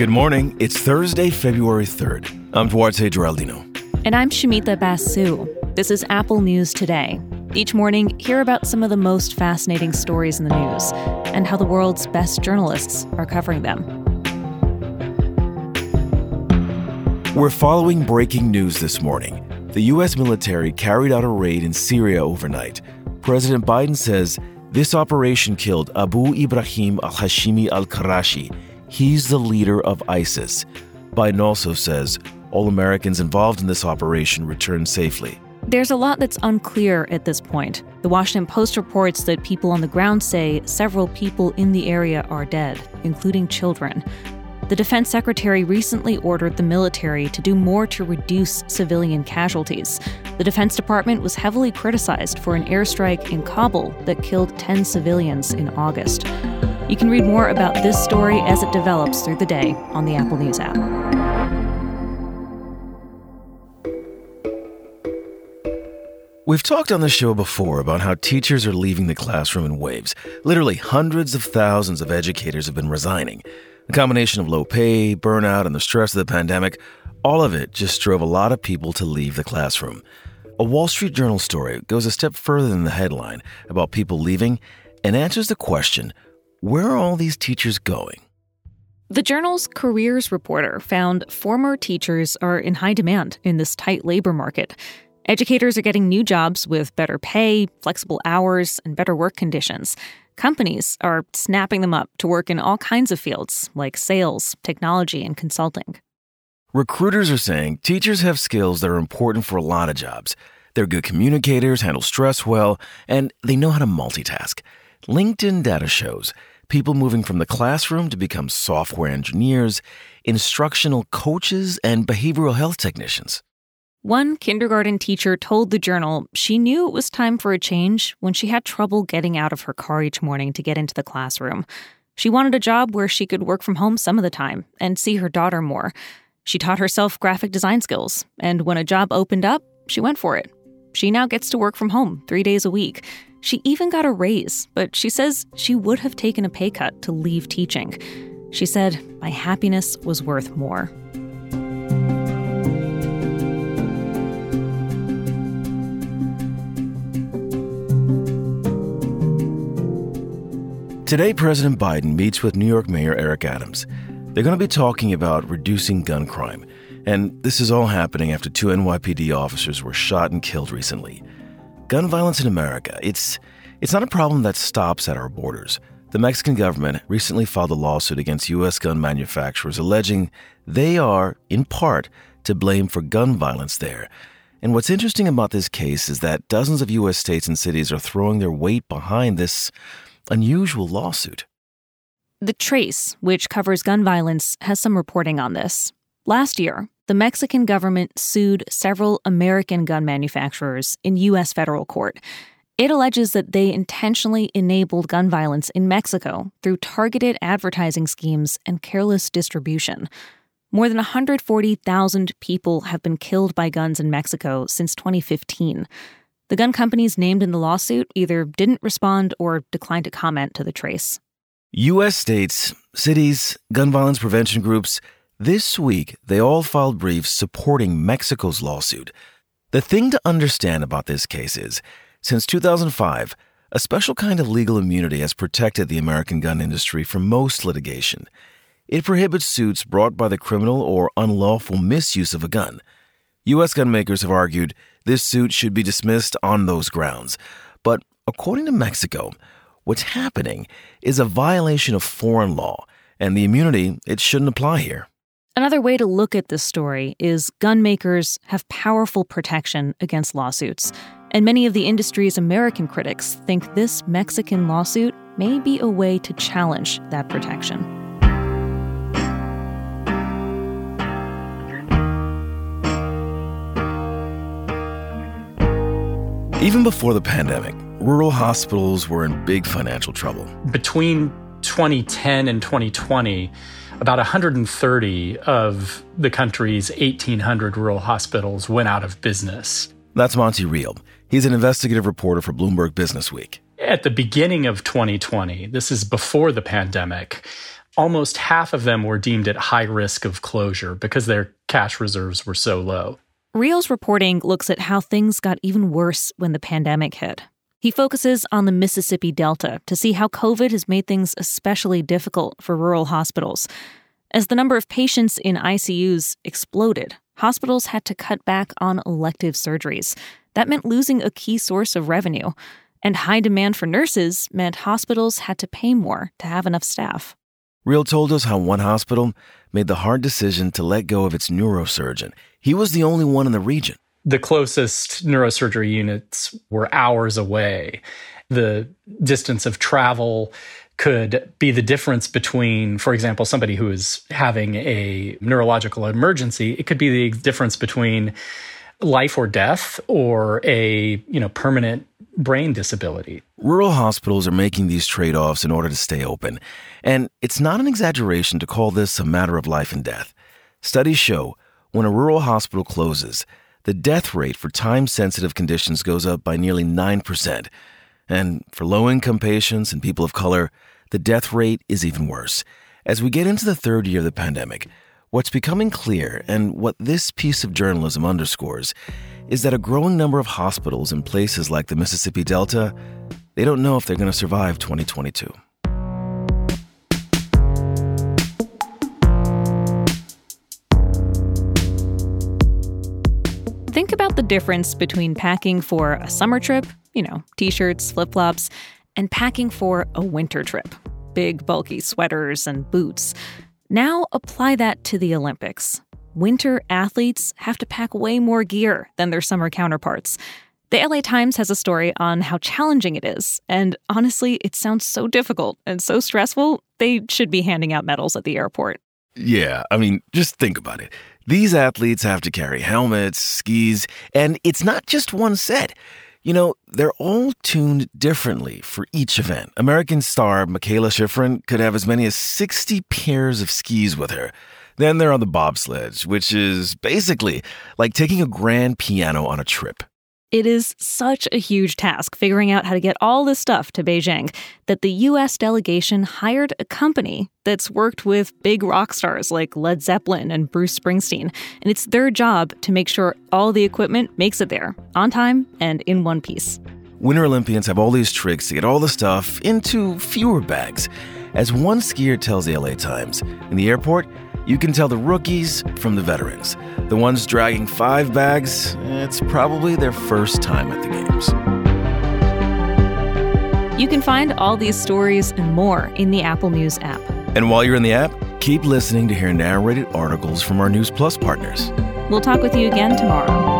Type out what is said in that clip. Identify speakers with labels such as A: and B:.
A: Good morning. It's Thursday, February 3rd. I'm Duarte Geraldino.
B: And I'm Shamita Basu. This is Apple News Today. Each morning, hear about some of the most fascinating stories in the news and how the world's best journalists are covering them.
A: We're following breaking news this morning. The U.S. military carried out a raid in Syria overnight. President Biden says this operation killed Abu Ibrahim al Hashimi al Qurashi. He's the leader of ISIS. Biden also says all Americans involved in this operation returned safely.
B: There's a lot that's unclear at this point. The Washington Post reports that people on the ground say several people in the area are dead, including children. The defense secretary recently ordered the military to do more to reduce civilian casualties. The Defense Department was heavily criticized for an airstrike in Kabul that killed 10 civilians in August. You can read more about this story as it develops through the day on the Apple News app.
A: We've talked on the show before about how teachers are leaving the classroom in waves. Literally, hundreds of thousands of educators have been resigning. A combination of low pay, burnout, and the stress of the pandemic, all of it just drove a lot of people to leave the classroom. A Wall Street Journal story goes a step further than the headline about people leaving and answers the question where are all these teachers going?
B: The journal's careers reporter found former teachers are in high demand in this tight labor market. Educators are getting new jobs with better pay, flexible hours, and better work conditions. Companies are snapping them up to work in all kinds of fields like sales, technology, and consulting.
A: Recruiters are saying teachers have skills that are important for a lot of jobs. They're good communicators, handle stress well, and they know how to multitask. LinkedIn data shows people moving from the classroom to become software engineers, instructional coaches, and behavioral health technicians.
B: One kindergarten teacher told the journal she knew it was time for a change when she had trouble getting out of her car each morning to get into the classroom. She wanted a job where she could work from home some of the time and see her daughter more. She taught herself graphic design skills, and when a job opened up, she went for it. She now gets to work from home three days a week. She even got a raise, but she says she would have taken a pay cut to leave teaching. She said, My happiness was worth more.
A: Today, President Biden meets with New York Mayor Eric Adams. They're going to be talking about reducing gun crime. And this is all happening after two NYPD officers were shot and killed recently. Gun violence in America, it's, it's not a problem that stops at our borders. The Mexican government recently filed a lawsuit against U.S. gun manufacturers alleging they are, in part, to blame for gun violence there. And what's interesting about this case is that dozens of U.S. states and cities are throwing their weight behind this unusual lawsuit.
B: The Trace, which covers gun violence, has some reporting on this. Last year, the Mexican government sued several American gun manufacturers in U.S. federal court. It alleges that they intentionally enabled gun violence in Mexico through targeted advertising schemes and careless distribution. More than 140,000 people have been killed by guns in Mexico since 2015. The gun companies named in the lawsuit either didn't respond or declined to comment to the trace.
A: U.S. states, cities, gun violence prevention groups, this week they all filed briefs supporting Mexico's lawsuit. The thing to understand about this case is since 2005, a special kind of legal immunity has protected the American gun industry from most litigation. It prohibits suits brought by the criminal or unlawful misuse of a gun. U.S. gun makers have argued this suit should be dismissed on those grounds. But according to Mexico, what's happening is a violation of foreign law, and the immunity, it shouldn't apply here.
B: Another way to look at this story is gun makers have powerful protection against lawsuits. And many of the industry's American critics think this Mexican lawsuit may be a way to challenge that protection.
A: Even before the pandemic, rural hospitals were in big financial trouble.
C: Between 2010 and 2020, about 130 of the country's 1,800 rural hospitals went out of business.
A: That's Monte Reel. He's an investigative reporter for Bloomberg Businessweek.
C: At the beginning of 2020, this is before the pandemic, almost half of them were deemed at high risk of closure because their cash reserves were so low.
B: Reel's reporting looks at how things got even worse when the pandemic hit. He focuses on the Mississippi Delta to see how COVID has made things especially difficult for rural hospitals. As the number of patients in ICUs exploded, hospitals had to cut back on elective surgeries. That meant losing a key source of revenue. And high demand for nurses meant hospitals had to pay more to have enough staff.
A: Reel told us how one hospital made the hard decision to let go of its neurosurgeon. He was the only one in the region.
C: The closest neurosurgery units were hours away. The distance of travel could be the difference between, for example, somebody who is having a neurological emergency. It could be the difference between life or death or a you know permanent brain disability.
A: Rural hospitals are making these trade offs in order to stay open. And it's not an exaggeration to call this a matter of life and death. Studies show when a rural hospital closes, the death rate for time sensitive conditions goes up by nearly 9%. And for low income patients and people of color, the death rate is even worse. As we get into the third year of the pandemic, what's becoming clear, and what this piece of journalism underscores, is that a growing number of hospitals in places like the Mississippi Delta, they don't know if they're going to survive 2022.
B: Think about the difference between packing for a summer trip, you know, t shirts, flip flops, and packing for a winter trip, big, bulky sweaters and boots. Now apply that to the Olympics. Winter athletes have to pack way more gear than their summer counterparts. The LA Times has a story on how challenging it is, and honestly, it sounds so difficult and so stressful, they should be handing out medals at the airport.
A: Yeah, I mean, just think about it. These athletes have to carry helmets, skis, and it's not just one set. You know, they're all tuned differently for each event. American star Mikaela Shiffrin could have as many as 60 pairs of skis with her. Then there are the bobsleds, which is basically like taking a grand piano on a trip.
B: It is such a huge task figuring out how to get all this stuff to Beijing that the US delegation hired a company that's worked with big rock stars like Led Zeppelin and Bruce Springsteen. And it's their job to make sure all the equipment makes it there on time and in one piece.
A: Winter Olympians have all these tricks to get all the stuff into fewer bags. As one skier tells the LA Times, in the airport, you can tell the rookies from the veterans. The ones dragging five bags, it's probably their first time at the Games.
B: You can find all these stories and more in the Apple News app.
A: And while you're in the app, keep listening to hear narrated articles from our News Plus partners.
B: We'll talk with you again tomorrow.